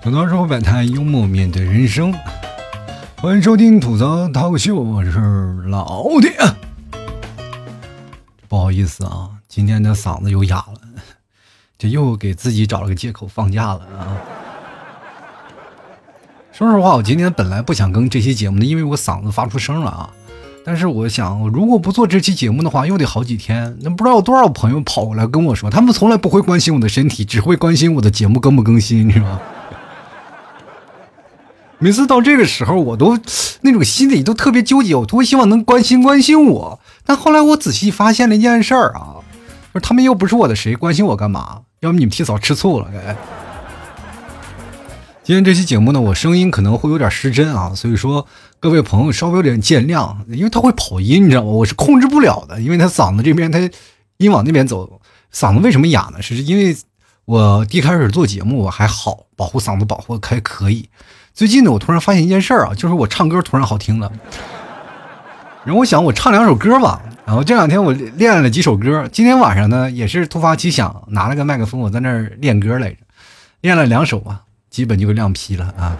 吐槽社会百态，幽默面对人生。欢迎收听吐槽涛秀，我是老铁。不好意思啊，今天的嗓子又哑了，这又给自己找了个借口放假了啊。说实话，我今天本来不想更这期节目的，因为我嗓子发出声了啊。但是我想，如果不做这期节目的话，又得好几天。那不知道有多少朋友跑过来跟我说，他们从来不会关心我的身体，只会关心我的节目更不更新，是吧？每次到这个时候，我都那种心里都特别纠结，我多希望能关心关心我。但后来我仔细发现了一件事儿啊，就是他们又不是我的谁，关心我干嘛？要么你们提早吃醋了，该。今天这期节目呢，我声音可能会有点失真啊，所以说各位朋友稍微有点见谅，因为他会跑音，你知道吗？我是控制不了的，因为他嗓子这边他音往那边走，嗓子为什么哑呢？是因为我一开始做节目我还好，保护嗓子保护还可以。最近呢，我突然发现一件事儿啊，就是我唱歌突然好听了。然后我想我唱两首歌吧，然后这两天我练了几首歌，今天晚上呢也是突发奇想，拿了个麦克风，我在那儿练歌来着，练了两首啊。基本就亮批了啊！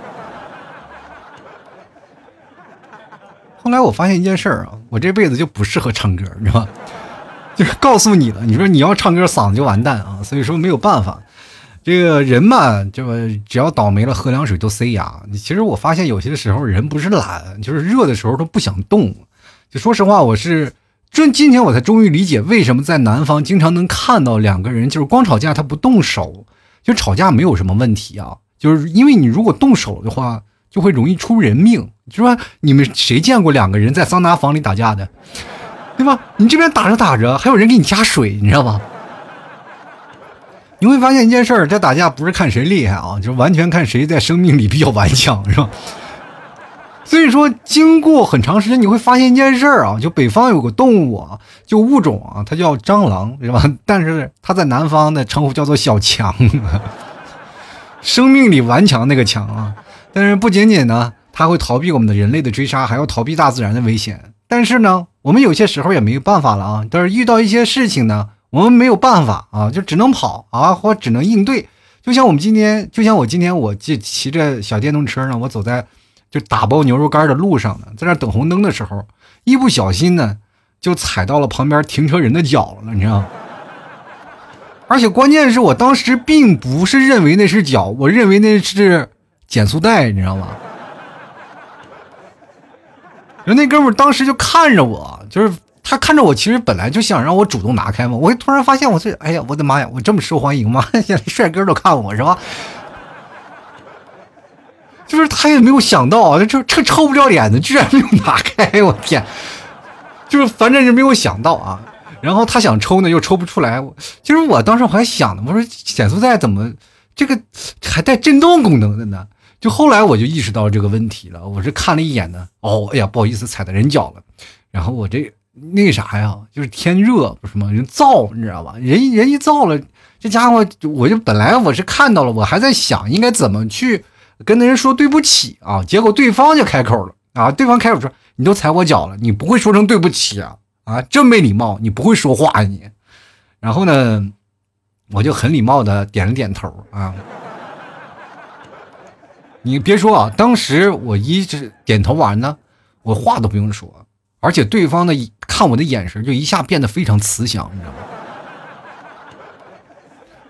后来我发现一件事儿啊，我这辈子就不适合唱歌，你知道吗？就是告诉你了，你说你要唱歌嗓子就完蛋啊！所以说没有办法，这个人嘛，这个只要倒霉了，喝凉水都塞牙。其实我发现有些时候人不是懒，就是热的时候都不想动。就说实话，我是这今天我才终于理解为什么在南方经常能看到两个人就是光吵架他不动手，就吵架没有什么问题啊。就是因为你如果动手的话，就会容易出人命，是吧？你们谁见过两个人在桑拿房里打架的，对吧？你这边打着打着，还有人给你加水，你知道吧？你会发现一件事儿，这打架不是看谁厉害啊，就完全看谁在生命里比较顽强，是吧？所以说，经过很长时间，你会发现一件事儿啊，就北方有个动物啊，就物种啊，它叫蟑螂，是吧？但是它在南方的称呼叫做小强。生命里顽强那个强啊，但是不仅仅呢，它会逃避我们的人类的追杀，还要逃避大自然的危险。但是呢，我们有些时候也没有办法了啊。但是遇到一些事情呢，我们没有办法啊，就只能跑啊，或只能应对。就像我们今天，就像我今天，我骑骑着小电动车呢，我走在就打包牛肉干的路上呢，在那等红灯的时候，一不小心呢，就踩到了旁边停车人的脚了，你知道吗？而且关键是我当时并不是认为那是脚，我认为那是减速带，你知道吗？人那哥们当时就看着我，就是他看着我，其实本来就想让我主动拿开嘛。我突然发现，我这，哎呀，我的妈呀，我这么受欢迎吗？现在帅哥都看我是吧？就是他也没有想到，这这臭不要脸的居然没有拿开，我天！就是反正是没有想到啊。然后他想抽呢，又抽不出来。其实我当时我还想呢，我说减速带怎么这个还带震动功能的呢？就后来我就意识到这个问题了。我是看了一眼呢，哦，哎呀，不好意思，踩到人脚了。然后我这那啥呀，就是天热不是吗？人燥，你知道吧？人人一燥了，这家伙我就本来我是看到了，我还在想应该怎么去跟那人说对不起啊。结果对方就开口了啊，对方开口说：“你都踩我脚了，你不会说声对不起啊？”啊，真没礼貌！你不会说话你。然后呢，我就很礼貌的点了点头啊。你别说啊，当时我一直点头完呢，我话都不用说，而且对方的看我的眼神就一下变得非常慈祥，你知道吗？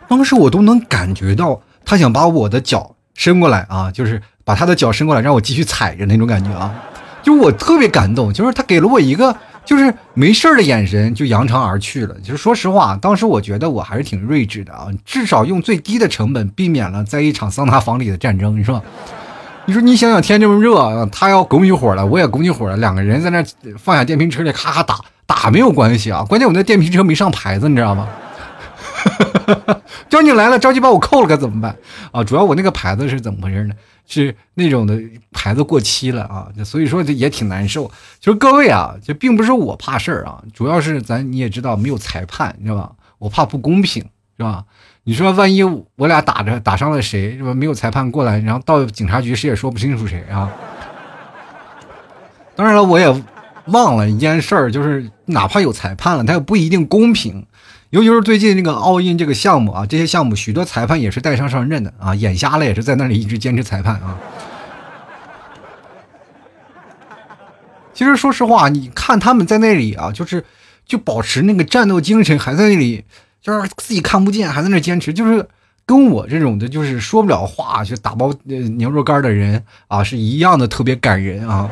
当时我都能感觉到他想把我的脚伸过来啊，就是把他的脚伸过来让我继续踩着那种感觉啊，就我特别感动，就是他给了我一个。就是没事的眼神就扬长而去了。就是说实话，当时我觉得我还是挺睿智的啊，至少用最低的成本避免了在一场桑拿房里的战争，是吧？你说你想想天这么热，他要拱起火来，我也拱起火了，两个人在那放下电瓶车里咔咔打打没有关系啊，关键我那电瓶车没上牌子，你知道吗？交警来了，着急把我扣了，该怎么办啊？主要我那个牌子是怎么回事呢？是那种的牌子过期了啊，所以说这也挺难受。就是各位啊，这并不是我怕事儿啊，主要是咱你也知道没有裁判，知道吧？我怕不公平，是吧？你说万一我俩打着打伤了谁，是吧？没有裁判过来，然后到警察局谁也说不清楚谁啊。当然了，我也忘了一件事儿，就是哪怕有裁判了，他也不一定公平，尤其是最近这个奥运这个项目啊，这些项目许多裁判也是带伤上阵的啊，眼瞎了也是在那里一直坚持裁判啊。其实说实话，你看他们在那里啊，就是就保持那个战斗精神，还在那里就是自己看不见，还在那坚持，就是跟我这种的，就是说不了话就打包牛肉干的人啊是一样的，特别感人啊。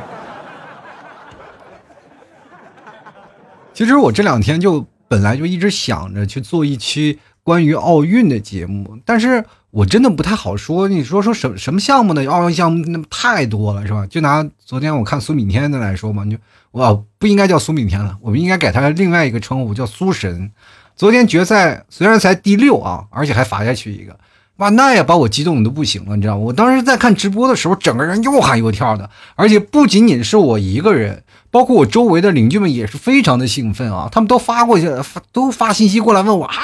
其实我这两天就本来就一直想着去做一期关于奥运的节目，但是。我真的不太好说，你说说什什么项目呢？奥运项目那太多了，是吧？就拿昨天我看苏炳添的来说嘛，就我不应该叫苏炳添了，我们应该给他另外一个称呼，叫苏神。昨天决赛虽然才第六啊，而且还罚下去一个，哇，那也把我激动的都不行了，你知道吗？我当时在看直播的时候，整个人又喊又跳的，而且不仅仅是我一个人，包括我周围的邻居们也是非常的兴奋啊，他们都发过去，发都发信息过来问我啊，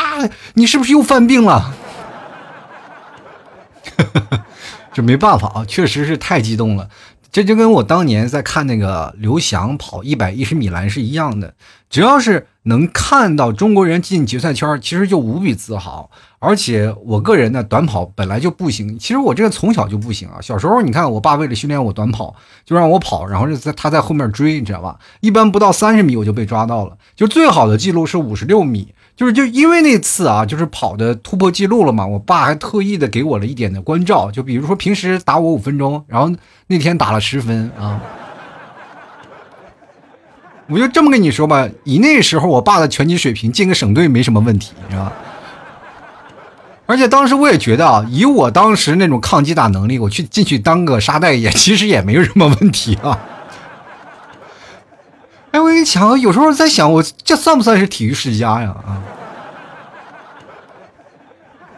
你是不是又犯病了？这没办法啊，确实是太激动了。这就跟我当年在看那个刘翔跑一百一十米栏是一样的。只要是能看到中国人进决赛圈，其实就无比自豪。而且我个人呢，短跑本来就不行。其实我这个从小就不行啊。小时候你看，我爸为了训练我短跑，就让我跑，然后就在他在后面追，你知道吧？一般不到三十米我就被抓到了。就最好的记录是五十六米。就是就因为那次啊，就是跑的突破记录了嘛，我爸还特意的给我了一点的关照，就比如说平时打我五分钟，然后那天打了十分啊。我就这么跟你说吧，以那时候我爸的拳击水平，进个省队没什么问题，是吧？而且当时我也觉得啊，以我当时那种抗击打能力，我去进去当个沙袋也 其实也没有什么问题啊。哎，我跟你讲，有时候在想，我这算不算是体育世家呀？啊，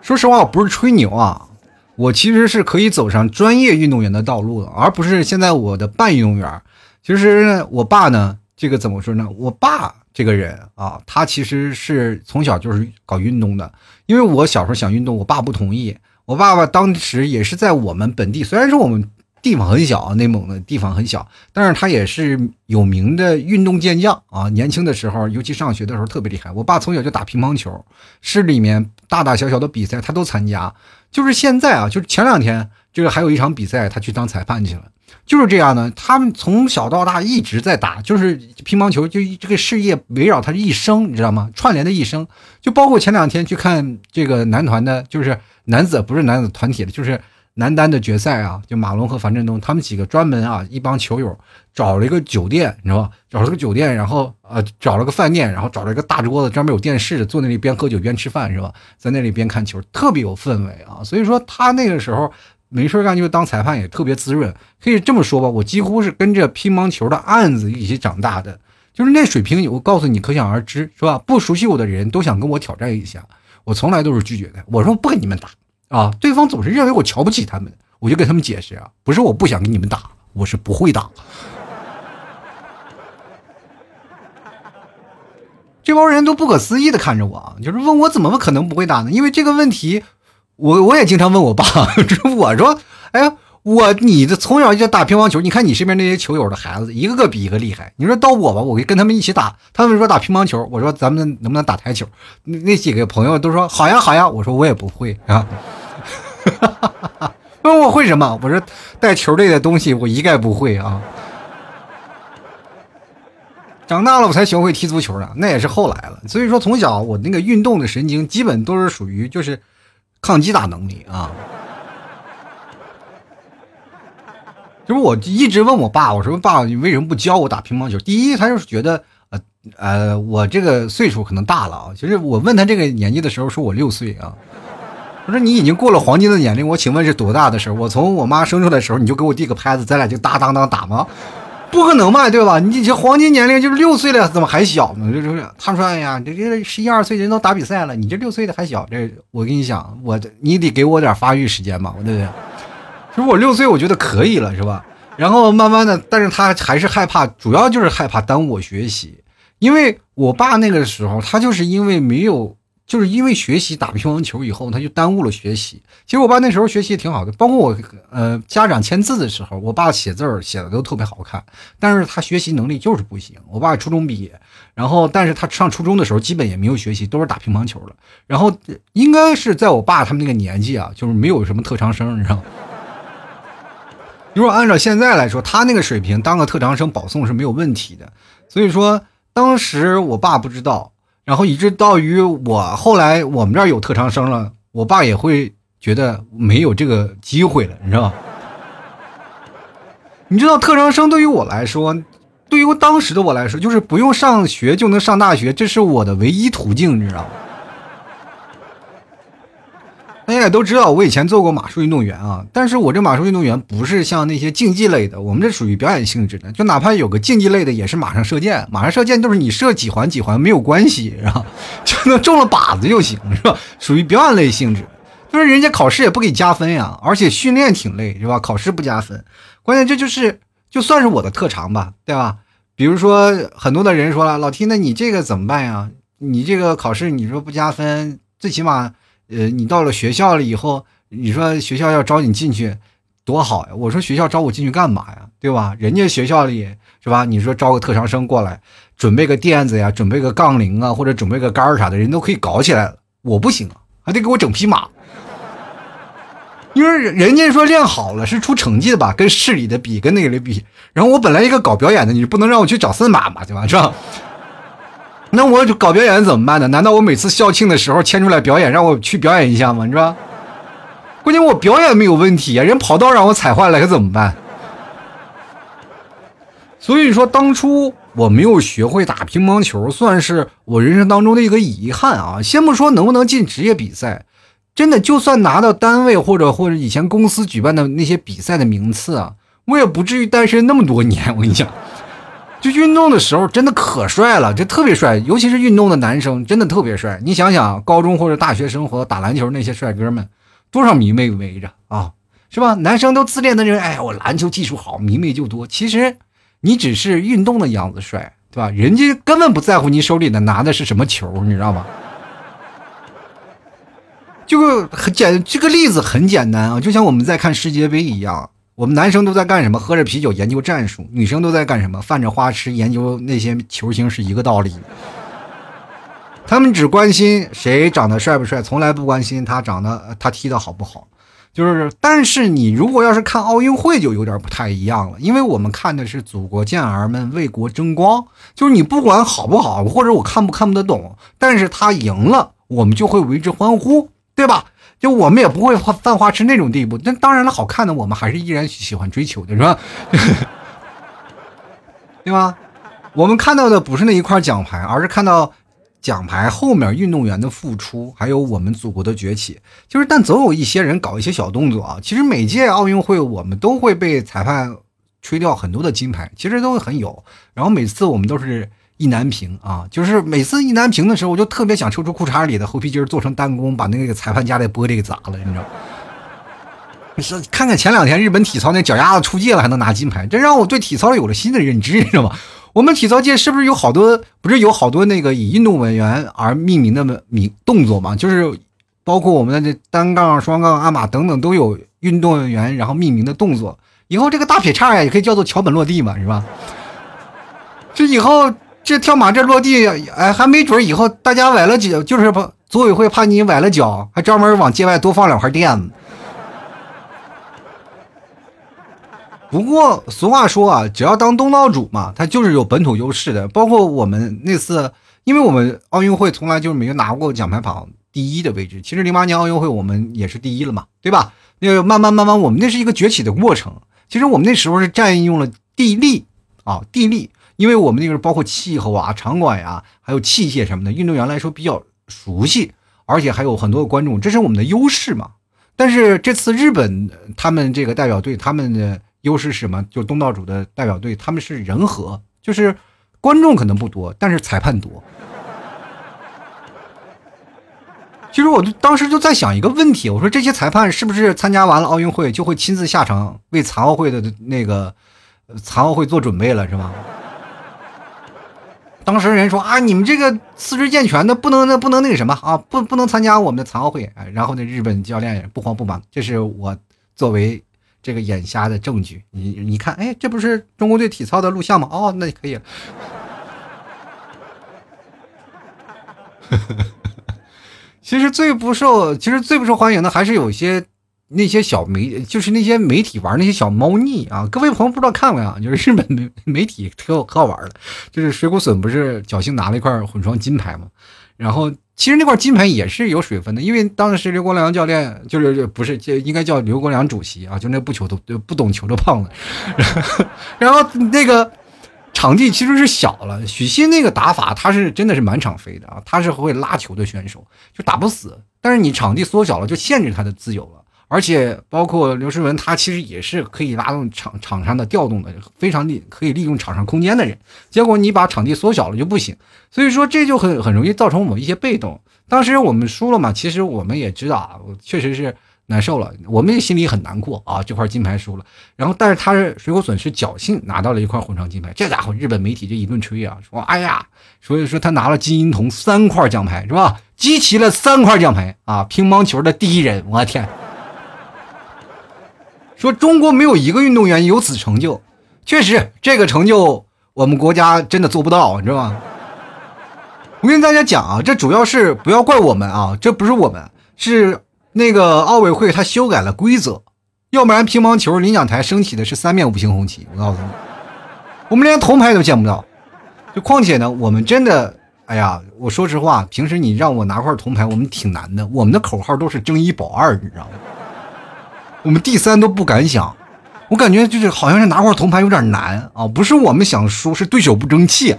说实话，我不是吹牛啊，我其实是可以走上专业运动员的道路的，而不是现在我的半运动员。其实我爸呢，这个怎么说呢？我爸这个人啊，他其实是从小就是搞运动的，因为我小时候想运动，我爸不同意。我爸爸当时也是在我们本地，虽然说我们。地方很小，内蒙的地方很小，但是他也是有名的运动健将啊。年轻的时候，尤其上学的时候特别厉害。我爸从小就打乒乓球，市里面大大小小的比赛他都参加。就是现在啊，就是前两天，就是还有一场比赛，他去当裁判去了。就是这样的，他们从小到大一直在打，就是乒乓球，就这个事业围绕他一生，你知道吗？串联的一生，就包括前两天去看这个男团的，就是男子不是男子团体的，就是。男单的决赛啊，就马龙和樊振东他们几个专门啊，一帮球友找了一个酒店，你知道吧？找了个酒店，然后呃，找了个饭店，然后找了一个大桌子，专门有电视，坐那里边喝酒边吃饭，是吧？在那里边看球，特别有氛围啊。所以说他那个时候没事干就当裁判，也特别滋润。可以这么说吧，我几乎是跟着乒乓球的案子一起长大的，就是那水平，我告诉你可想而知，是吧？不熟悉我的人都想跟我挑战一下，我从来都是拒绝的。我说不跟你们打。啊！对方总是认为我瞧不起他们，我就跟他们解释啊，不是我不想跟你们打，我是不会打。这帮人都不可思议的看着我，就是问我怎么可能不会打呢？因为这个问题，我我也经常问我爸，我说，哎呀，我你的从小就打乒乓球，你看你身边那些球友的孩子，一个个比一个厉害。你说到我吧，我跟他们一起打，他们说打乒乓球，我说咱们能不能打台球？那那几个朋友都说好呀好呀，我说我也不会啊。问我会什么？我说带球类的东西我一概不会啊。长大了我才学会踢足球的，那也是后来了。所以说从小我那个运动的神经基本都是属于就是抗击打能力啊。就是我一直问我爸，我说爸，你为什么不教我打乒乓球？第一，他就是觉得呃呃我这个岁数可能大了啊。其实我问他这个年纪的时候，说我六岁啊。我说你已经过了黄金的年龄，我请问是多大的时候？我从我妈生出来的时候，你就给我递个拍子，咱俩就哒当当打吗？不可能嘛，对吧？你这黄金年龄就是六岁了，怎么还小呢？就是他说，哎呀，这这十一二岁人都打比赛了，你这六岁的还小。这我跟你讲，我你得给我点发育时间嘛，对不对？其实我六岁，我觉得可以了，是吧？然后慢慢的，但是他还是害怕，主要就是害怕耽误我学习，因为我爸那个时候，他就是因为没有。就是因为学习打乒乓球以后，他就耽误了学习。其实我爸那时候学习挺好的，包括我呃家长签字的时候，我爸写字儿写的都特别好看，但是他学习能力就是不行。我爸初中毕业，然后但是他上初中的时候基本也没有学习，都是打乒乓球了。然后应该是在我爸他们那个年纪啊，就是没有什么特长生，你知道吗？如果按照现在来说，他那个水平当个特长生保送是没有问题的。所以说当时我爸不知道。然后以致到于我后来我们这儿有特长生了，我爸也会觉得没有这个机会了，你知道？你知道特长生对于我来说，对于当时的我来说，就是不用上学就能上大学，这是我的唯一途径，你知道吗？大家也都知道，我以前做过马术运动员啊，但是我这马术运动员不是像那些竞技类的，我们这属于表演性质的。就哪怕有个竞技类的，也是马上射箭，马上射箭就是你射几环几环没有关系，是吧？就能中了靶子就行，是吧？属于表演类性质，就是人家考试也不给加分呀，而且训练挺累，是吧？考试不加分，关键这就是就算是我的特长吧，对吧？比如说很多的人说了，老 T，那你这个怎么办呀？你这个考试你说不加分，最起码。呃，你到了学校了以后，你说学校要招你进去，多好呀！我说学校招我进去干嘛呀？对吧？人家学校里是吧？你说招个特长生过来，准备个垫子呀，准备个杠铃啊，或者准备个杆儿啥的，人都可以搞起来了。我不行啊，还得给我整匹马。因为人家说练好了是出成绩的吧？跟市里的比，跟那个里比。然后我本来一个搞表演的，你不能让我去找司马嘛，对吧？是吧？那我搞表演怎么办呢？难道我每次校庆的时候牵出来表演，让我去表演一下吗？是吧？关键我表演没有问题啊，人跑道让我踩坏了可怎么办？所以说当初我没有学会打乒乓球，算是我人生当中的一个遗憾啊。先不说能不能进职业比赛，真的就算拿到单位或者或者以前公司举办的那些比赛的名次啊，我也不至于单身那么多年。我跟你讲。就运动的时候真的可帅了，就特别帅，尤其是运动的男生真的特别帅。你想想，高中或者大学生活打篮球那些帅哥们，多少迷妹围着啊，是吧？男生都自恋的人，哎，我篮球技术好，迷妹就多。其实你只是运动的样子帅，对吧？人家根本不在乎你手里的拿的是什么球，你知道吗？就很简，这个例子很简单啊，就像我们在看世界杯一样。我们男生都在干什么？喝着啤酒研究战术。女生都在干什么？泛着花痴研究那些球星，是一个道理。他们只关心谁长得帅不帅，从来不关心他长得 他踢的好不好。就是，但是你如果要是看奥运会，就有点不太一样了，因为我们看的是祖国健儿们为国争光。就是你不管好不好，或者我看不看得懂，但是他赢了，我们就会为之欢呼，对吧？就我们也不会犯花痴那种地步，那当然了，好看的我们还是依然喜欢追求的，是吧？对吧？我们看到的不是那一块奖牌，而是看到奖牌后面运动员的付出，还有我们祖国的崛起。就是，但总有一些人搞一些小动作啊。其实每届奥运会我们都会被裁判吹掉很多的金牌，其实都会很有。然后每次我们都是。意难平啊，就是每次意难平的时候，我就特别想抽出裤衩里的猴皮筋做成弹弓，把那个裁判家的玻璃给砸了，你知道？你说看看前两天日本体操那脚丫子出界了还能拿金牌，这让我对体操有了新的认知，你知道吗？我们体操界是不是有好多不是有好多那个以运动员而命名的名动作吗？就是包括我们的这单杠、双杠、鞍马等等都有运动员然后命名的动作。以后这个大撇叉呀也可以叫做桥本落地嘛，是吧？这以后。这跳马这落地，哎，还没准以后大家崴了脚，就是不组委会怕你崴了脚，还专门往界外多放两块垫子。不过俗话说啊，只要当东道主嘛，他就是有本土优势的。包括我们那次，因为我们奥运会从来就没有拿过奖牌榜第一的位置。其实零八年奥运会我们也是第一了嘛，对吧？那个慢慢慢慢，我们那是一个崛起的过程。其实我们那时候是占用了地利啊，地利。因为我们那个包括气候啊、场馆呀，还有器械什么的，运动员来说比较熟悉，而且还有很多的观众，这是我们的优势嘛。但是这次日本他们这个代表队，他们的优势是什么？就东道主的代表队，他们是人和，就是观众可能不多，但是裁判多。其实我就当时就在想一个问题，我说这些裁判是不是参加完了奥运会就会亲自下场为残奥会的那个残奥会做准备了，是吧？当时人说啊，你们这个四肢健全的不能那不能那个什么啊，不不能参加我们的残奥会。然后呢，日本教练也不慌不忙，这是我作为这个眼瞎的证据。你你看，哎，这不是中国队体操的录像吗？哦，那就可以了。其实最不受，其实最不受欢迎的还是有些。那些小媒就是那些媒体玩那些小猫腻啊！各位朋友不知道看没有？就是日本媒媒体可可好玩了，就是水谷隼不是侥幸拿了一块混双金牌嘛？然后其实那块金牌也是有水分的，因为当时刘国梁教练就是不是就应该叫刘国梁主席啊，就那不球的不懂球的胖子。然后那个场地其实是小了，许昕那个打法他是真的是满场飞的啊，他是会拉球的选手，就打不死。但是你场地缩小了，就限制他的自由了。而且包括刘诗雯，她其实也是可以拉动场场上的调动的，非常利可以利用场上空间的人。结果你把场地缩小了就不行，所以说这就很很容易造成我们一些被动。当时我们输了嘛，其实我们也知道啊，确实是难受了，我们也心里很难过啊，这块金牌输了。然后但是他是水果损失侥幸拿到了一块混双金牌，这家伙日本媒体就一顿吹啊，说哎呀，所以说他拿了金银铜三块奖牌是吧？集齐了三块奖牌啊，乒乓球的第一人，我天！说中国没有一个运动员有此成就，确实这个成就我们国家真的做不到，你知道吗？我跟大家讲啊，这主要是不要怪我们啊，这不是我们，是那个奥委会他修改了规则，要不然乒乓球领奖台升起的是三面五星红旗，我告诉你，我们连铜牌都见不到。就况且呢，我们真的，哎呀，我说实话，平时你让我拿块铜牌，我们挺难的，我们的口号都是争一保二，你知道吗？我们第三都不敢想，我感觉就是好像是拿块铜牌有点难啊，不是我们想输，是对手不争气。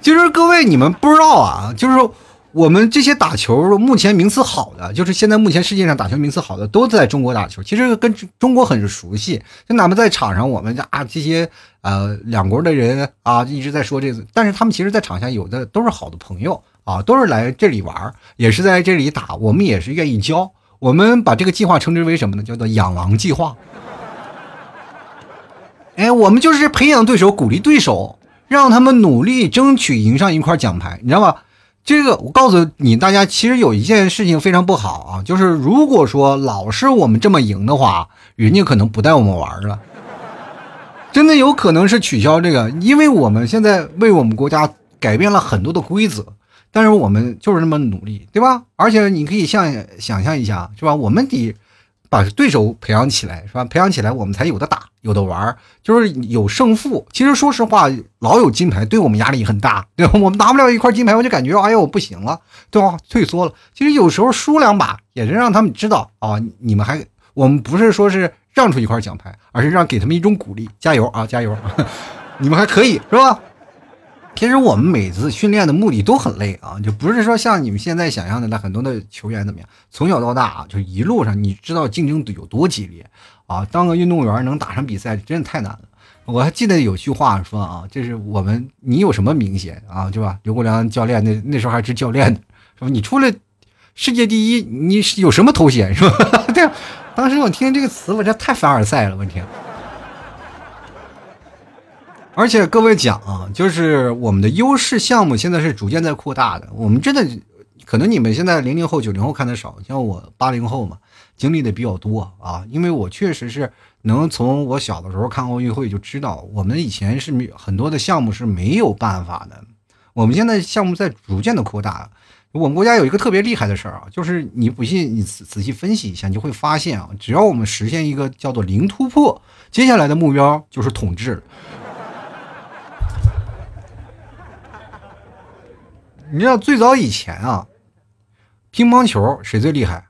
其实各位你们不知道啊，就是我们这些打球目前名次好的，就是现在目前世界上打球名次好的都在中国打球，其实跟中国很熟悉。就哪怕在场上，我们啊这些呃两国的人啊一直在说这个，但是他们其实，在场下有的都是好的朋友啊，都是来这里玩，也是在这里打，我们也是愿意教。我们把这个计划称之为什么呢？叫做“养狼计划”。哎，我们就是培养对手，鼓励对手，让他们努力争取赢上一块奖牌，你知道吧？这个我告诉你，大家其实有一件事情非常不好啊，就是如果说老是我们这么赢的话，人家可能不带我们玩了，真的有可能是取消这个，因为我们现在为我们国家改变了很多的规则。但是我们就是那么努力，对吧？而且你可以像想象一下，是吧？我们得把对手培养起来，是吧？培养起来，我们才有的打，有的玩，就是有胜负。其实说实话，老有金牌对我们压力很大，对吧？我们拿不了一块金牌，我就感觉哎呀，我不行了，对吧？退缩了。其实有时候输两把，也是让他们知道啊，你们还，我们不是说是让出一块奖牌，而是让给他们一种鼓励，加油啊，加油，你们还可以，是吧？其实我们每次训练的目的都很累啊，就不是说像你们现在想象的那很多的球员怎么样，从小到大啊，就一路上你知道竞争有多激烈啊，当个运动员能打上比赛真的太难了。我还记得有句话说啊，这是我们你有什么名衔啊，对吧？刘国梁教练那那时候还是教练呢，说你出了世界第一，你有什么头衔是吧？对，当时我听这个词，我这太凡尔赛了，我天。而且各位讲啊，就是我们的优势项目现在是逐渐在扩大的。我们真的可能你们现在零零后、九零后看的少，像我八零后嘛，经历的比较多啊。因为我确实是能从我小的时候看奥运会就知道，我们以前是很多的项目是没有办法的。我们现在项目在逐渐的扩大。我们国家有一个特别厉害的事儿啊，就是你不信，你仔仔细分析一下，你就会发现啊，只要我们实现一个叫做零突破，接下来的目标就是统治。你知道最早以前啊，乒乓球谁最厉害？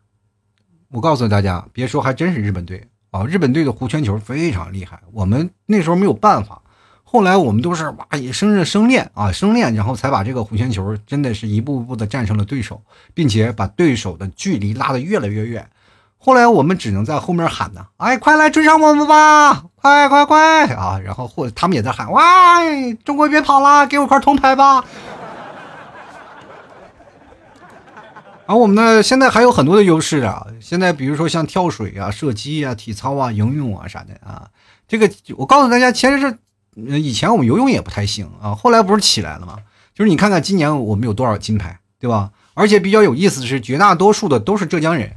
我告诉大家，别说，还真是日本队啊！日本队的弧圈球非常厉害。我们那时候没有办法，后来我们都是哇，也生着生练啊，生练，然后才把这个弧圈球真的是一步步的战胜了对手，并且把对手的距离拉得越来越远。后来我们只能在后面喊呢，哎，快来追上我们吧，快快快啊！然后或者他们也在喊，哇，中国别跑了，给我块铜牌吧。而我们呢，现在还有很多的优势啊！现在比如说像跳水啊、射击啊、体操啊、游泳啊啥的啊，这个我告诉大家，其实是以前我们游泳也不太行啊，后来不是起来了吗？就是你看看今年我们有多少金牌，对吧？而且比较有意思的是，绝大多数的都是浙江人。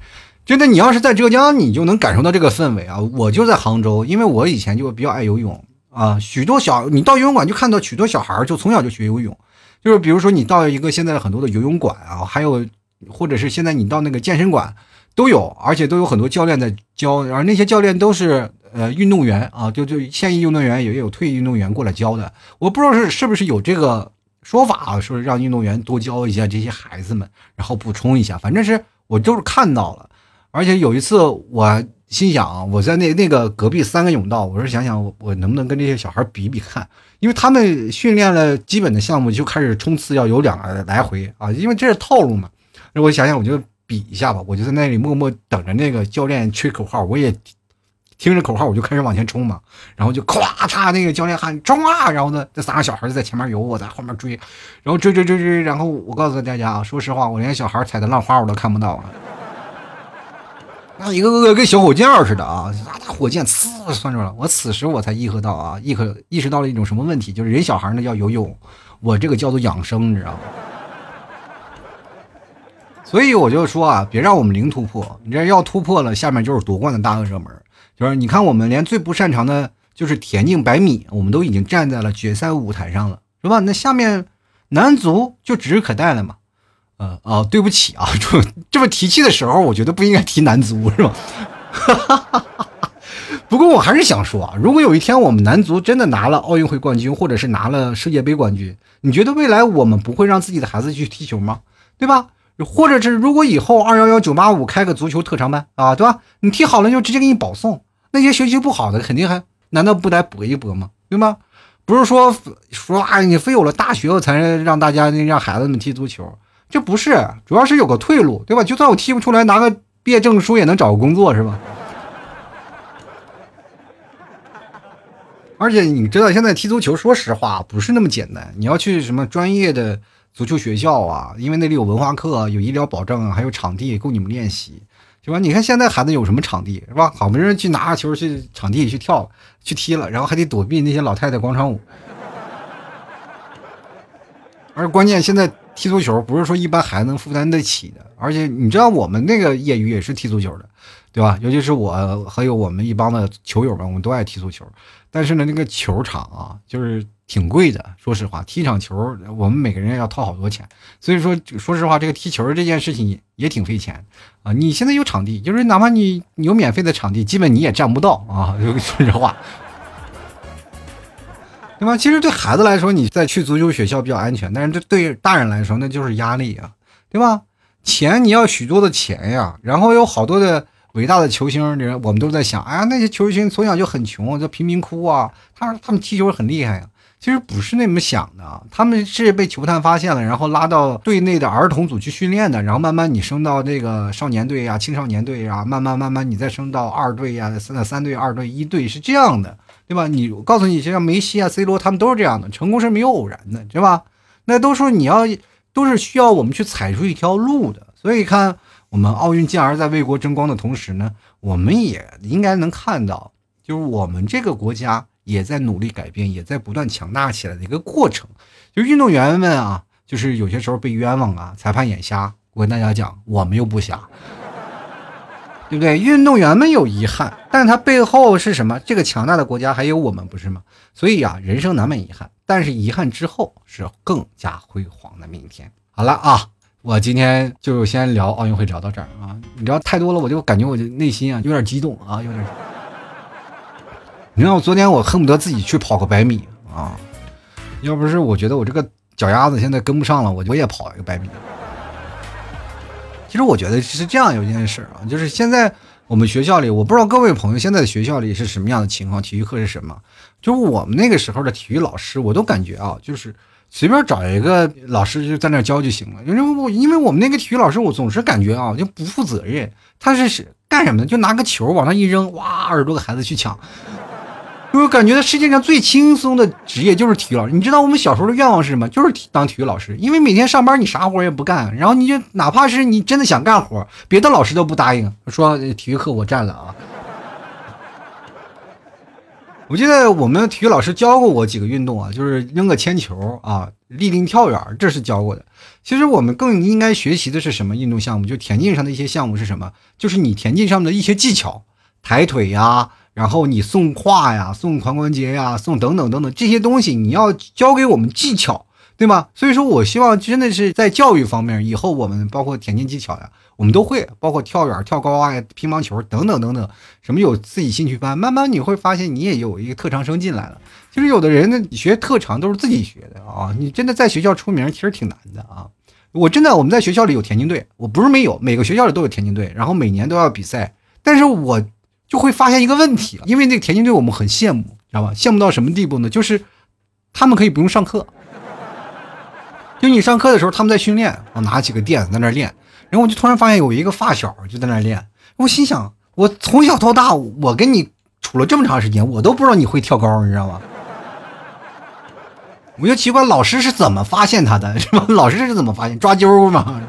真的，你要是在浙江，你就能感受到这个氛围啊！我就在杭州，因为我以前就比较爱游泳啊。许多小，你到游泳馆就看到许多小孩就从小就学游泳，就是比如说你到一个现在很多的游泳馆啊，还有或者是现在你到那个健身馆都有，而且都有很多教练在教，而那些教练都是呃运动员啊，就就现役运动员也有退役运动员过来教的。我不知道是是不是有这个说法啊，说让运动员多教一下这些孩子们，然后补充一下。反正是我就是看到了。而且有一次，我心想，我在那那个隔壁三个泳道，我说想想我我能不能跟这些小孩比比看，因为他们训练了基本的项目就开始冲刺，要有两个来回啊，因为这是套路嘛。那我想想，我就比一下吧，我就在那里默默等着那个教练吹口号，我也听着口号，我就开始往前冲嘛。然后就咵嚓，那个教练喊冲啊，然后呢，这三个小孩就在前面游，我在后面追，然后追追追追，然后我告诉大家啊，说实话，我连小孩踩的浪花我都看不到啊。那一个个跟小火箭似的啊，大大火箭呲窜出来。我此时我才意识到啊，意可意识到了一种什么问题，就是人小孩呢叫游泳，我这个叫做养生，你知道吗？所以我就说啊，别让我们零突破，你这要突破了，下面就是夺冠的大热门。就是你看，我们连最不擅长的就是田径百米，我们都已经站在了决赛舞台上了，是吧？那下面男足就指日可待了嘛。呃哦，对不起啊，这这么提气的时候，我觉得不应该提男足，是吧？哈哈哈哈哈不过我还是想说啊，如果有一天我们男足真的拿了奥运会冠军，或者是拿了世界杯冠军，你觉得未来我们不会让自己的孩子去踢球吗？对吧？或者是如果以后二幺幺九八五开个足球特长班啊，对吧？你踢好了就直接给你保送，那些学习不好的肯定还难道不得搏一搏吗？对吗？不是说说啊，你非有了大学才让大家让孩子们踢足球。这不是，主要是有个退路，对吧？就算我踢不出来，拿个毕业证书也能找个工作，是吧？而且你知道，现在踢足球，说实话不是那么简单。你要去什么专业的足球学校啊？因为那里有文化课，有医疗保障，还有场地供你们练习，是吧？你看现在孩子有什么场地，是吧？好不容易去拿个球去场地里去跳去踢了，然后还得躲避那些老太太广场舞。而关键现在。踢足球不是说一般孩子能负担得起的，而且你知道我们那个业余也是踢足球的，对吧？尤其是我还有我们一帮的球友们，我们都爱踢足球。但是呢，那个球场啊，就是挺贵的。说实话，踢一场球我们每个人要掏好多钱。所以说，说实话，这个踢球这件事情也挺费钱啊。你现在有场地，就是哪怕你有免费的场地，基本你也占不到啊。就 说实话。对吧？其实对孩子来说，你再去足球学校比较安全，但是这对大人来说，那就是压力啊，对吧？钱你要许多的钱呀，然后有好多的伟大的球星人，我们都在想，哎呀，那些球星从小就很穷，就贫民窟啊，他说他们踢球很厉害呀。其实不是那么想的，他们是被球探发现了，然后拉到队内的儿童组去训练的，然后慢慢你升到这个少年队呀、青少年队呀，慢慢慢慢你再升到二队呀、三三队、二队、一队，是这样的。对吧？你我告诉你，像梅西啊、C 罗他们都是这样的，成功是没有偶然的，对吧？那都是你要，都是需要我们去踩出一条路的。所以看我们奥运健儿在为国争光的同时呢，我们也应该能看到，就是我们这个国家也在努力改变，也在不断强大起来的一个过程。就运动员们啊，就是有些时候被冤枉啊，裁判眼瞎。我跟大家讲，我们又不瞎。对不对？运动员们有遗憾，但是他背后是什么？这个强大的国家还有我们，不是吗？所以啊，人生难免遗憾，但是遗憾之后是更加辉煌的明天。好了啊，我今天就先聊奥运会，聊到这儿啊。你知道太多了，我就感觉我就内心啊有点激动啊，有点。你知道我昨天我恨不得自己去跑个百米啊，要不是我觉得我这个脚丫子现在跟不上了，我我也跑一个百米。其实我觉得是这样有一件事啊，就是现在我们学校里，我不知道各位朋友现在的学校里是什么样的情况，体育课是什么？就我们那个时候的体育老师，我都感觉啊，就是随便找一个老师就在那教就行了。因为我因为我们那个体育老师，我总是感觉啊，就不负责任。他是干什么的？就拿个球往上一扔，哇，二十多个孩子去抢。我感觉世界上最轻松的职业就是体育老师。你知道我们小时候的愿望是什么？就是当体育老师。因为每天上班你啥活也不干，然后你就哪怕是你真的想干活，别的老师都不答应，说体育课我占了啊。我记得我们体育老师教过我几个运动啊，就是扔个铅球啊，立定跳远，这是教过的。其实我们更应该学习的是什么运动项目？就田径上的一些项目是什么？就是你田径上面的一些技巧，抬腿呀，然后你送胯呀，送髋关节呀，送等等等等这些东西，你要教给我们技巧，对吗？所以说我希望真的是在教育方面，以后我们包括田径技巧呀。我们都会，包括跳远、跳高啊、乒乓球等等等等，什么有自己兴趣班，慢慢你会发现你也有一个特长生进来了。其实有的人呢学特长都是自己学的啊，你真的在学校出名其实挺难的啊。我真的我们在学校里有田径队，我不是没有，每个学校里都有田径队，然后每年都要比赛。但是我就会发现一个问题，因为那个田径队我们很羡慕，知道吧？羡慕到什么地步呢？就是他们可以不用上课，就你上课的时候他们在训练，我拿起个垫子在那练。然后我就突然发现有一个发小就在那练，我心想，我从小到大，我跟你处了这么长时间，我都不知道你会跳高，你知道吗？我就奇怪老师是怎么发现他的，是吧？老师是怎么发现抓阄吗？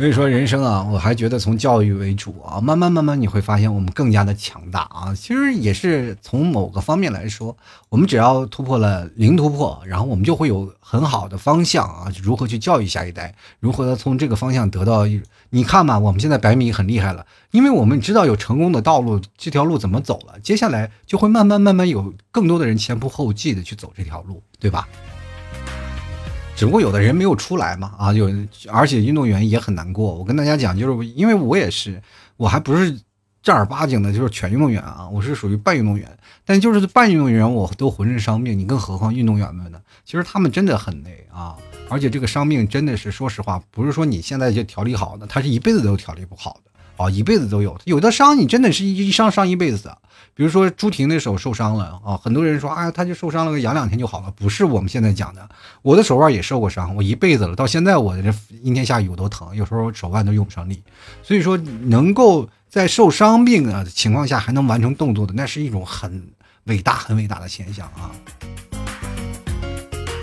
所以说人生啊，我还觉得从教育为主啊，慢慢慢慢你会发现我们更加的强大啊。其实也是从某个方面来说，我们只要突破了零突破，然后我们就会有很好的方向啊，如何去教育下一代，如何从这个方向得到。你看嘛，我们现在百米很厉害了，因为我们知道有成功的道路，这条路怎么走了，接下来就会慢慢慢慢有更多的人前仆后继的去走这条路，对吧？只不过有的人没有出来嘛，啊，有，而且运动员也很难过。我跟大家讲，就是因为我也是，我还不是正儿八经的，就是全运动员啊，我是属于半运动员。但就是半运动员，我都浑身伤病，你更何况运动员们呢？其实他们真的很累啊，而且这个伤病真的是，说实话，不是说你现在就调理好的，他是一辈子都调理不好的啊，一辈子都有。有的伤你真的是一一伤伤一辈子。比如说朱婷的手受伤了啊，很多人说啊，他就受伤了，养两天就好了。不是我们现在讲的，我的手腕也受过伤，我一辈子了，到现在我这阴天下雨我都疼，有时候手腕都用不上力。所以说，能够在受伤病的情况下还能完成动作的，那是一种很伟大、很伟大的现象啊。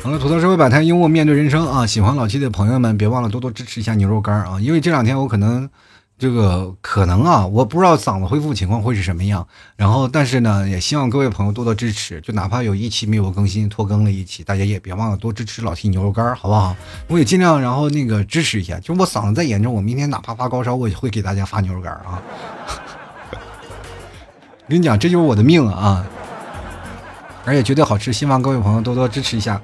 好了，吐槽社会百态，幽默面对人生啊！喜欢老七的朋友们，别忘了多多支持一下牛肉干啊，因为这两天我可能。这个可能啊，我不知道嗓子恢复情况会是什么样。然后，但是呢，也希望各位朋友多多支持。就哪怕有一期没有更新，拖更了一期，大家也别忘了多支持老 T 牛肉干，好不好？我也尽量，然后那个支持一下。就我嗓子再严重，我明天哪怕发高烧，我也会给大家发牛肉干啊。跟你讲，这就是我的命啊！而且绝对好吃，希望各位朋友多多支持一下。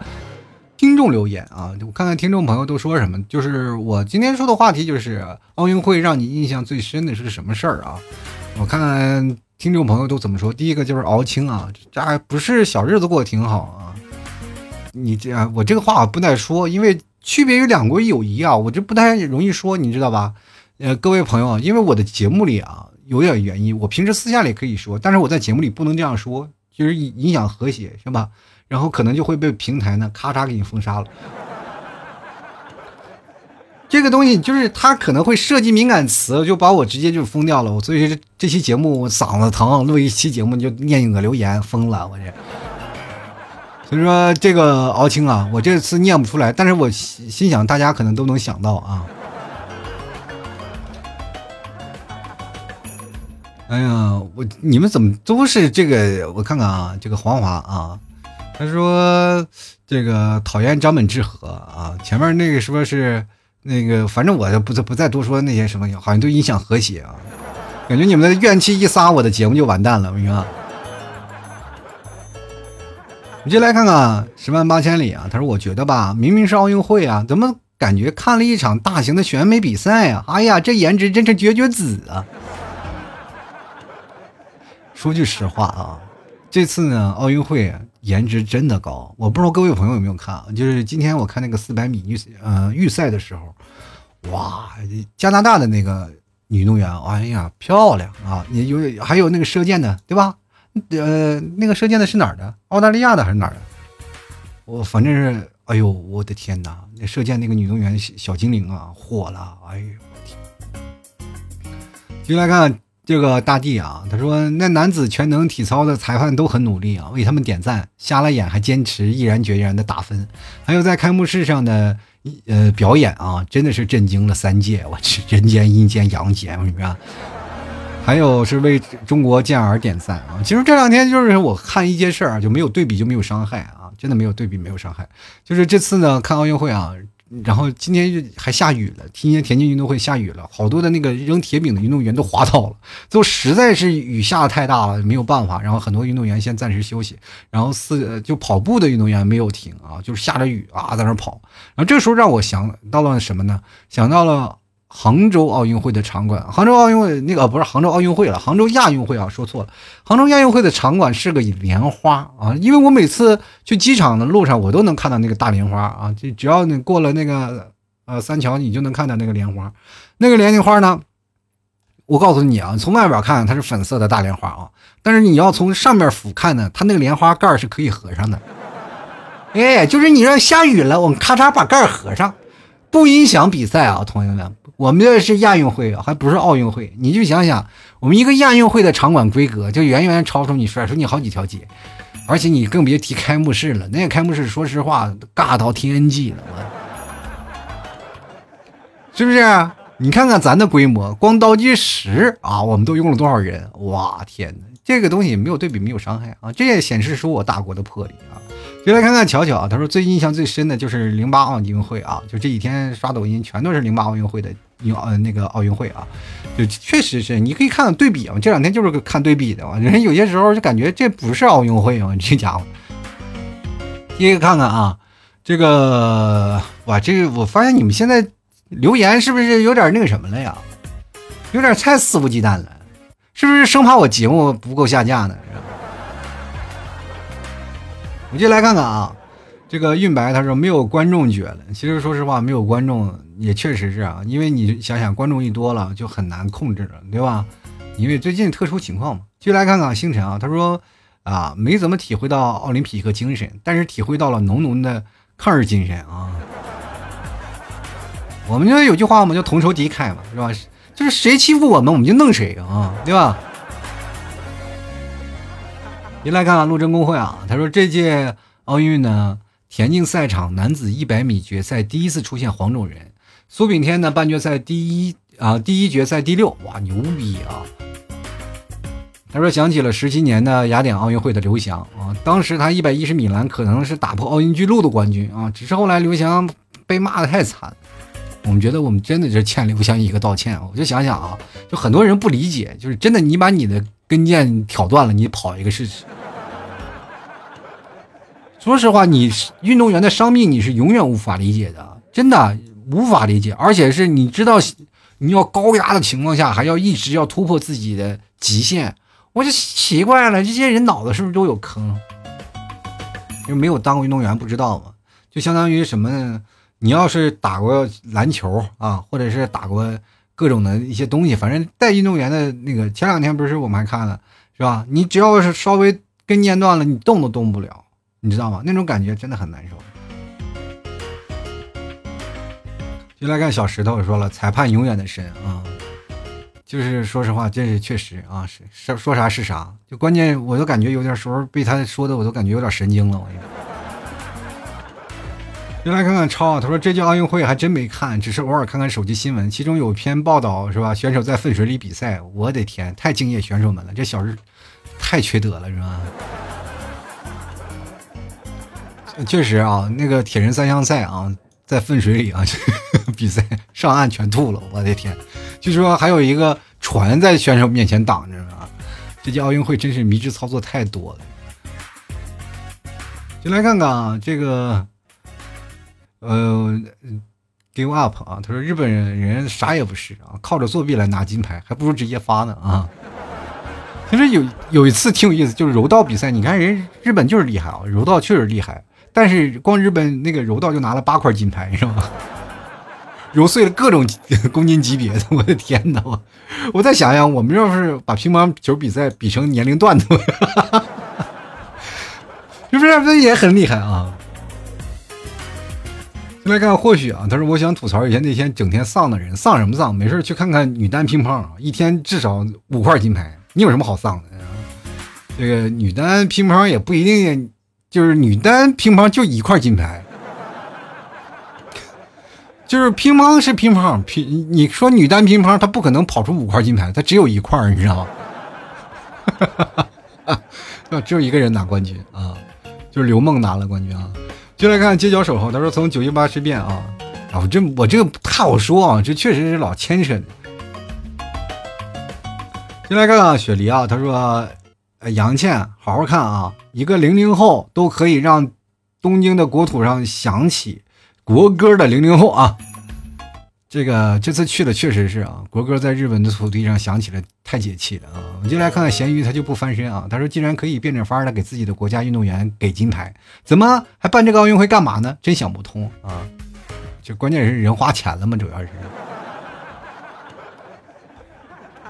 听众留言啊，我看看听众朋友都说什么。就是我今天说的话题，就是奥运会让你印象最深的是什么事儿啊？我看看听众朋友都怎么说。第一个就是敖青啊，这还不是小日子过得挺好啊？你这样，我这个话不太说，因为区别于两国友谊啊，我这不太容易说，你知道吧？呃，各位朋友，因为我的节目里啊有点原因，我平时私下里可以说，但是我在节目里不能这样说，就是影响和谐，是吧？然后可能就会被平台呢咔嚓给你封杀了。这个东西就是它可能会涉及敏感词，就把我直接就封掉了。我所以这这期节目我嗓子疼，录一期节目就念一个留言封了我这。所以说这个敖青啊，我这次念不出来，但是我心想大家可能都能想到啊。哎呀，我你们怎么都是这个？我看看啊，这个黄华啊。他说：“这个讨厌张本智和啊，前面那个说是那个，反正我就不再不再多说那些什么，好像都影响和谐啊。感觉你们的怨气一撒，我的节目就完蛋了。我跟你说，你就来看看十万八千里啊。他说：我觉得吧，明明是奥运会啊，怎么感觉看了一场大型的选美比赛啊？哎呀，这颜值真是绝绝子啊！说句实话啊，这次呢，奥运会。”颜值真的高，我不知道各位朋友有没有看，就是今天我看那个四百米预呃预赛的时候，哇，加拿大的那个女运动员，哎呀漂亮啊！你有还有那个射箭的，对吧？呃，那个射箭的是哪儿的？澳大利亚的还是哪儿的？我反正是，哎呦，我的天哪！那射箭那个女运动员小精灵啊，火了！哎呦，我天进来看。这个大地啊，他说那男子全能体操的裁判都很努力啊，为他们点赞，瞎了眼还坚持毅然决然的打分。还有在开幕式上的呃表演啊，真的是震惊了三界。我去，人间、阴间、阳间，我跟你说，还有是为中国健儿点赞啊！其实这两天就是我看一件事儿啊，就没有对比就没有伤害啊，真的没有对比没有伤害。就是这次呢，看奥运会啊，然后今天还下雨了，今天田径运动会下雨了，好多的那个扔铁饼的运动员都滑倒了，就实在是雨下的太大了，没有办法。然后很多运动员先暂时休息，然后四就跑步的运动员没有停啊，就是下着雨啊在那跑。然后这时候让我想到了什么呢？想到了。杭州奥运会的场馆，杭州奥运会那个不是杭州奥运会了，杭州亚运会啊，说错了。杭州亚运会的场馆是个莲花啊，因为我每次去机场的路上，我都能看到那个大莲花啊，就只要你过了那个呃三桥，你就能看到那个莲花。那个莲花呢，我告诉你啊，从外边看它是粉色的大莲花啊，但是你要从上面俯瞰呢，它那个莲花盖是可以合上的。哎，就是你让下雨了，我们咔嚓把盖合上，不影响比赛啊，同学们。我们这是亚运会啊，还不是奥运会。你就想想，我们一个亚运会的场馆规格，就远远超出你，甩出你好几条街。而且你更别提开幕式了，那个开幕式，说实话，尬到天际了，是不是？你看看咱的规模，光倒计时啊，我们都用了多少人？哇，天哪！这个东西没有对比，没有伤害啊，这也显示出我大国的魄力啊。就来看看巧巧啊，他说最印象最深的就是零八奥运会啊，就这几天刷抖音全都是零八奥运会的。运呃那个奥运会啊，就确实是你可以看看对比啊。这两天就是看对比的嘛，人有些时候就感觉这不是奥运会啊，这家伙。第一个看看啊，这个哇，这个我发现你们现在留言是不是有点那个什么了呀？有点太肆无忌惮了，是不是生怕我节目不够下架呢？我们就来看看啊。这个运白他说没有观众觉得，其实说实话没有观众也确实是啊，因为你想想观众一多了就很难控制了，对吧？因为最近特殊情况嘛。就来看看星辰啊，他说啊没怎么体会到奥林匹克精神，但是体会到了浓浓的抗日精神啊。我们就有句话嘛，叫同仇敌忾嘛，是吧？就是谁欺负我们，我们就弄谁啊，对吧？你来看看陆贞公会啊，他说这届奥运呢。田径赛场男子一百米决赛第一次出现黄种人，苏炳添呢半决赛第一啊第一决赛第六，哇牛逼啊！他说想起了十七年的雅典奥运会的刘翔啊，当时他一百一十米栏可能是打破奥运纪录的冠军啊，只是后来刘翔被骂的太惨，我们觉得我们真的是欠刘翔一个道歉。我就想想啊，就很多人不理解，就是真的你把你的跟腱挑断了，你跑一个试试。说实话，你运动员的伤病你是永远无法理解的，真的无法理解。而且是你知道，你要高压的情况下，还要一直要突破自己的极限，我就奇怪了，这些人脑子是不是都有坑？因为没有当过运动员不知道嘛，就相当于什么呢？你要是打过篮球啊，或者是打过各种的一些东西，反正带运动员的那个，前两天不是我们还看了，是吧？你只要是稍微跟腱断了，你动都动不了。你知道吗？那种感觉真的很难受。就来看小石头说了，裁判永远的神啊，就是说实话，这是确实啊，是说说啥是啥。就关键，我都感觉有点时候被他说的，我都感觉有点神经了。我。就来看看超啊，他说这届奥运会还真没看，只是偶尔看看手机新闻，其中有篇报道是吧？选手在粪水里比赛，我的天，太敬业选手们了，这小日太缺德了是吧？确实啊，那个铁人三项赛啊，在粪水里啊 比赛，上岸全吐了，我的天！据说还有一个船在选手面前挡着啊。这届奥运会真是迷之操作太多了。就来看看啊，这个呃，give up 啊，他说日本人啥也不是啊，靠着作弊来拿金牌，还不如直接发呢啊。其实有有一次挺有意思，就是柔道比赛，你看人日本就是厉害啊，柔道确实厉害。但是光日本那个柔道就拿了八块金牌，是吧？揉碎了各种公斤级别的，我的天哪！我我再想想，我们要是把乒乓球比赛比成年龄段的，是不是这也很厉害啊？来看或许啊，他说我想吐槽一下那天整天丧的人，丧什么丧？没事去看看女单乒乓，一天至少五块金牌，你有什么好丧的？这个女单乒乓也不一定。就是女单乒乓就一块金牌，就是乒乓是乒乓，乒你说女单乒乓，她不可能跑出五块金牌，她只有一块，你知道吗？只有一个人拿冠军啊，就是刘 梦拿了冠军啊。就来看街角守候，他说从九一八事变啊，啊我，这我这个不太好说啊，这确实是老牵扯的。进来看看雪梨啊，他说，杨倩，好好看啊，一个零零后都可以让东京的国土上响起国歌的零零后啊。这个这次去的确实是啊，国歌在日本的土地上响起了，太解气了啊！我们就来看看咸鱼，他就不翻身啊。他说，既然可以变着法儿的给自己的国家运动员给金牌，怎么还办这个奥运会干嘛呢？真想不通啊！就关键是人花钱了嘛，主要是。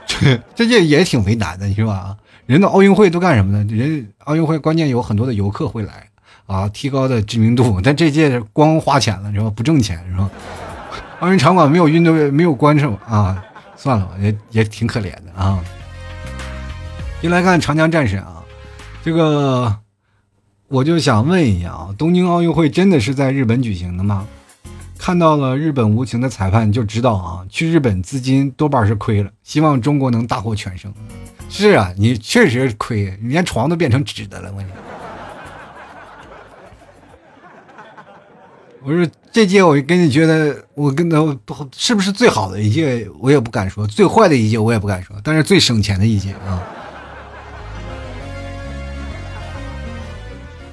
这这也也挺为难的，你说吧？人的奥运会都干什么呢？人奥运会关键有很多的游客会来啊，提高的知名度。但这届光花钱了，是吧？不挣钱，是吧？奥运场馆没有运动员，没有观众啊，算了吧，也也挺可怜的啊。进来看长江战神啊，这个我就想问一下啊，东京奥运会真的是在日本举行的吗？看到了日本无情的裁判，就知道啊，去日本资金多半是亏了。希望中国能大获全胜。是啊，你确实亏，你连床都变成纸的了，我跟你。我说这届我跟你觉得，我跟他是不是最好的一届，我也不敢说；最坏的一届，我也不敢说。但是最省钱的一届啊！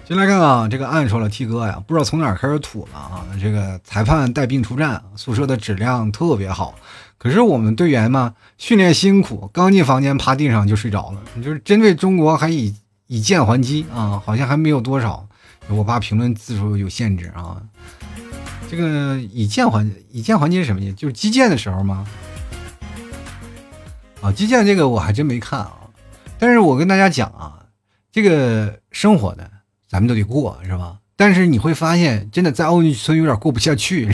先来看啊，这个按说了，T 哥呀，不知道从哪开始吐了啊！这个裁判带病出战，宿舍的质量特别好，可是我们队员嘛，训练辛苦，刚进房间趴地上就睡着了。就是针对中国还以以剑还击啊，好像还没有多少。我怕评论字数有限制啊。这个以剑环以剑环节是什么意思？就是击剑的时候吗？啊，击剑这个我还真没看啊。但是我跟大家讲啊，这个生活呢，咱们都得过，是吧？但是你会发现，真的在奥运村有点过不下去。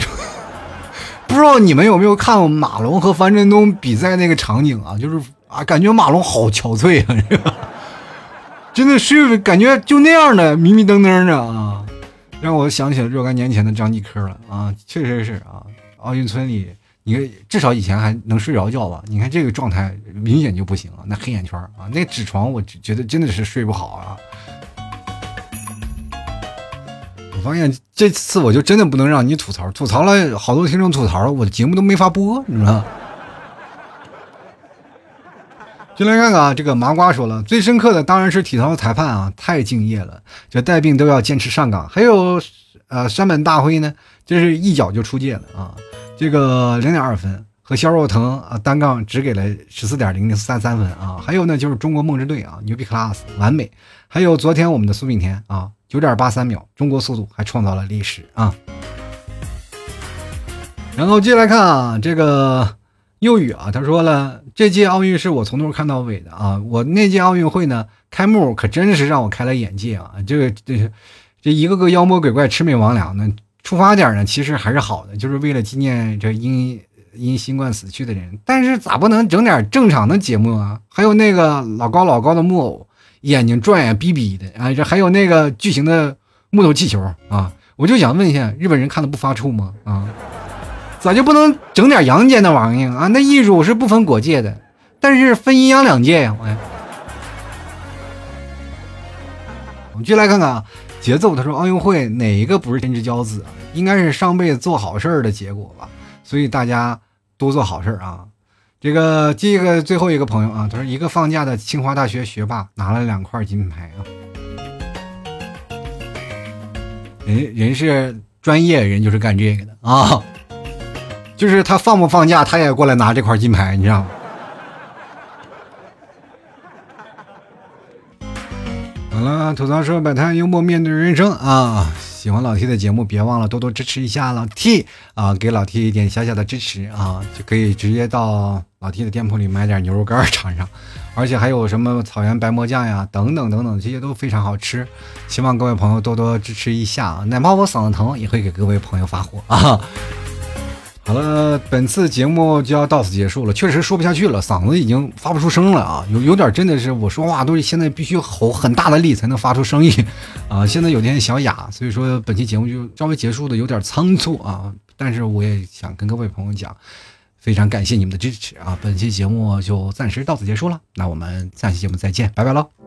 不知道你们有没有看过马龙和樊振东比赛那个场景啊？就是啊，感觉马龙好憔悴啊，是吧？真的是感觉就那样的迷迷瞪瞪的啊。让我想起了若干年前的张继科了啊，确实是啊，奥运村里，你看至少以前还能睡着觉吧？你看这个状态明显就不行了，那黑眼圈啊，那纸床我觉得真的是睡不好啊。我发现这次我就真的不能让你吐槽，吐槽了好多听众吐槽，我的节目都没法播，你知道吗就来看看啊，这个麻瓜说了，最深刻的当然是体操裁判啊，太敬业了，这带病都要坚持上岗。还有，呃，山本大辉呢，这是一脚就出界了啊，这个零点二分，和肖若腾啊单杠只给了十四点零零三三分啊。还有呢，就是中国梦之队啊，牛逼 class 完美。还有昨天我们的苏炳添啊，九点八三秒，中国速度还创造了历史啊。然后接下来看啊，这个。又雨啊，他说了，这届奥运是我从头看到尾的啊！我那届奥运会呢，开幕可真是让我开了眼界啊！这个这这一个个妖魔鬼怪、魑魅魍魉呢，出发点呢其实还是好的，就是为了纪念这因因新冠死去的人。但是咋不能整点正常的节目啊？还有那个老高老高的木偶，眼睛转眼逼逼的啊！这还有那个巨型的木头气球啊！我就想问一下，日本人看的不发怵吗？啊？咋就不能整点阳间的玩意儿啊？那艺术是不分国界的，但是分阴阳两界呀！我，我们继续来看看啊，节奏。他说奥运会哪一个不是天之骄子？应该是上辈子做好事儿的结果吧。所以大家多做好事儿啊。这个这个最后一个朋友啊，他说一个放假的清华大学学霸拿了两块金牌啊。人人是专业人，就是干这个的啊。就是他放不放假，他也过来拿这块金牌，你知道吗？好了，吐槽说摆摊幽默面对人生啊！喜欢老 T 的节目，别忘了多多支持一下老 T 啊，给老 T 一点小小的支持啊，就可以直接到老 T 的店铺里买点牛肉干尝尝，而且还有什么草原白馍酱呀，等等等等，这些都非常好吃。希望各位朋友多多支持一下啊，哪怕我嗓子疼，也会给各位朋友发货啊。好了，本次节目就要到此结束了。确实说不下去了，嗓子已经发不出声了啊。有有点真的是，我说话都是现在必须吼很大的力才能发出声音 啊。现在有点小哑，所以说本期节目就稍微结束的有点仓促啊。但是我也想跟各位朋友讲，非常感谢你们的支持啊。本期节目就暂时到此结束了，那我们下期节目再见，拜拜喽。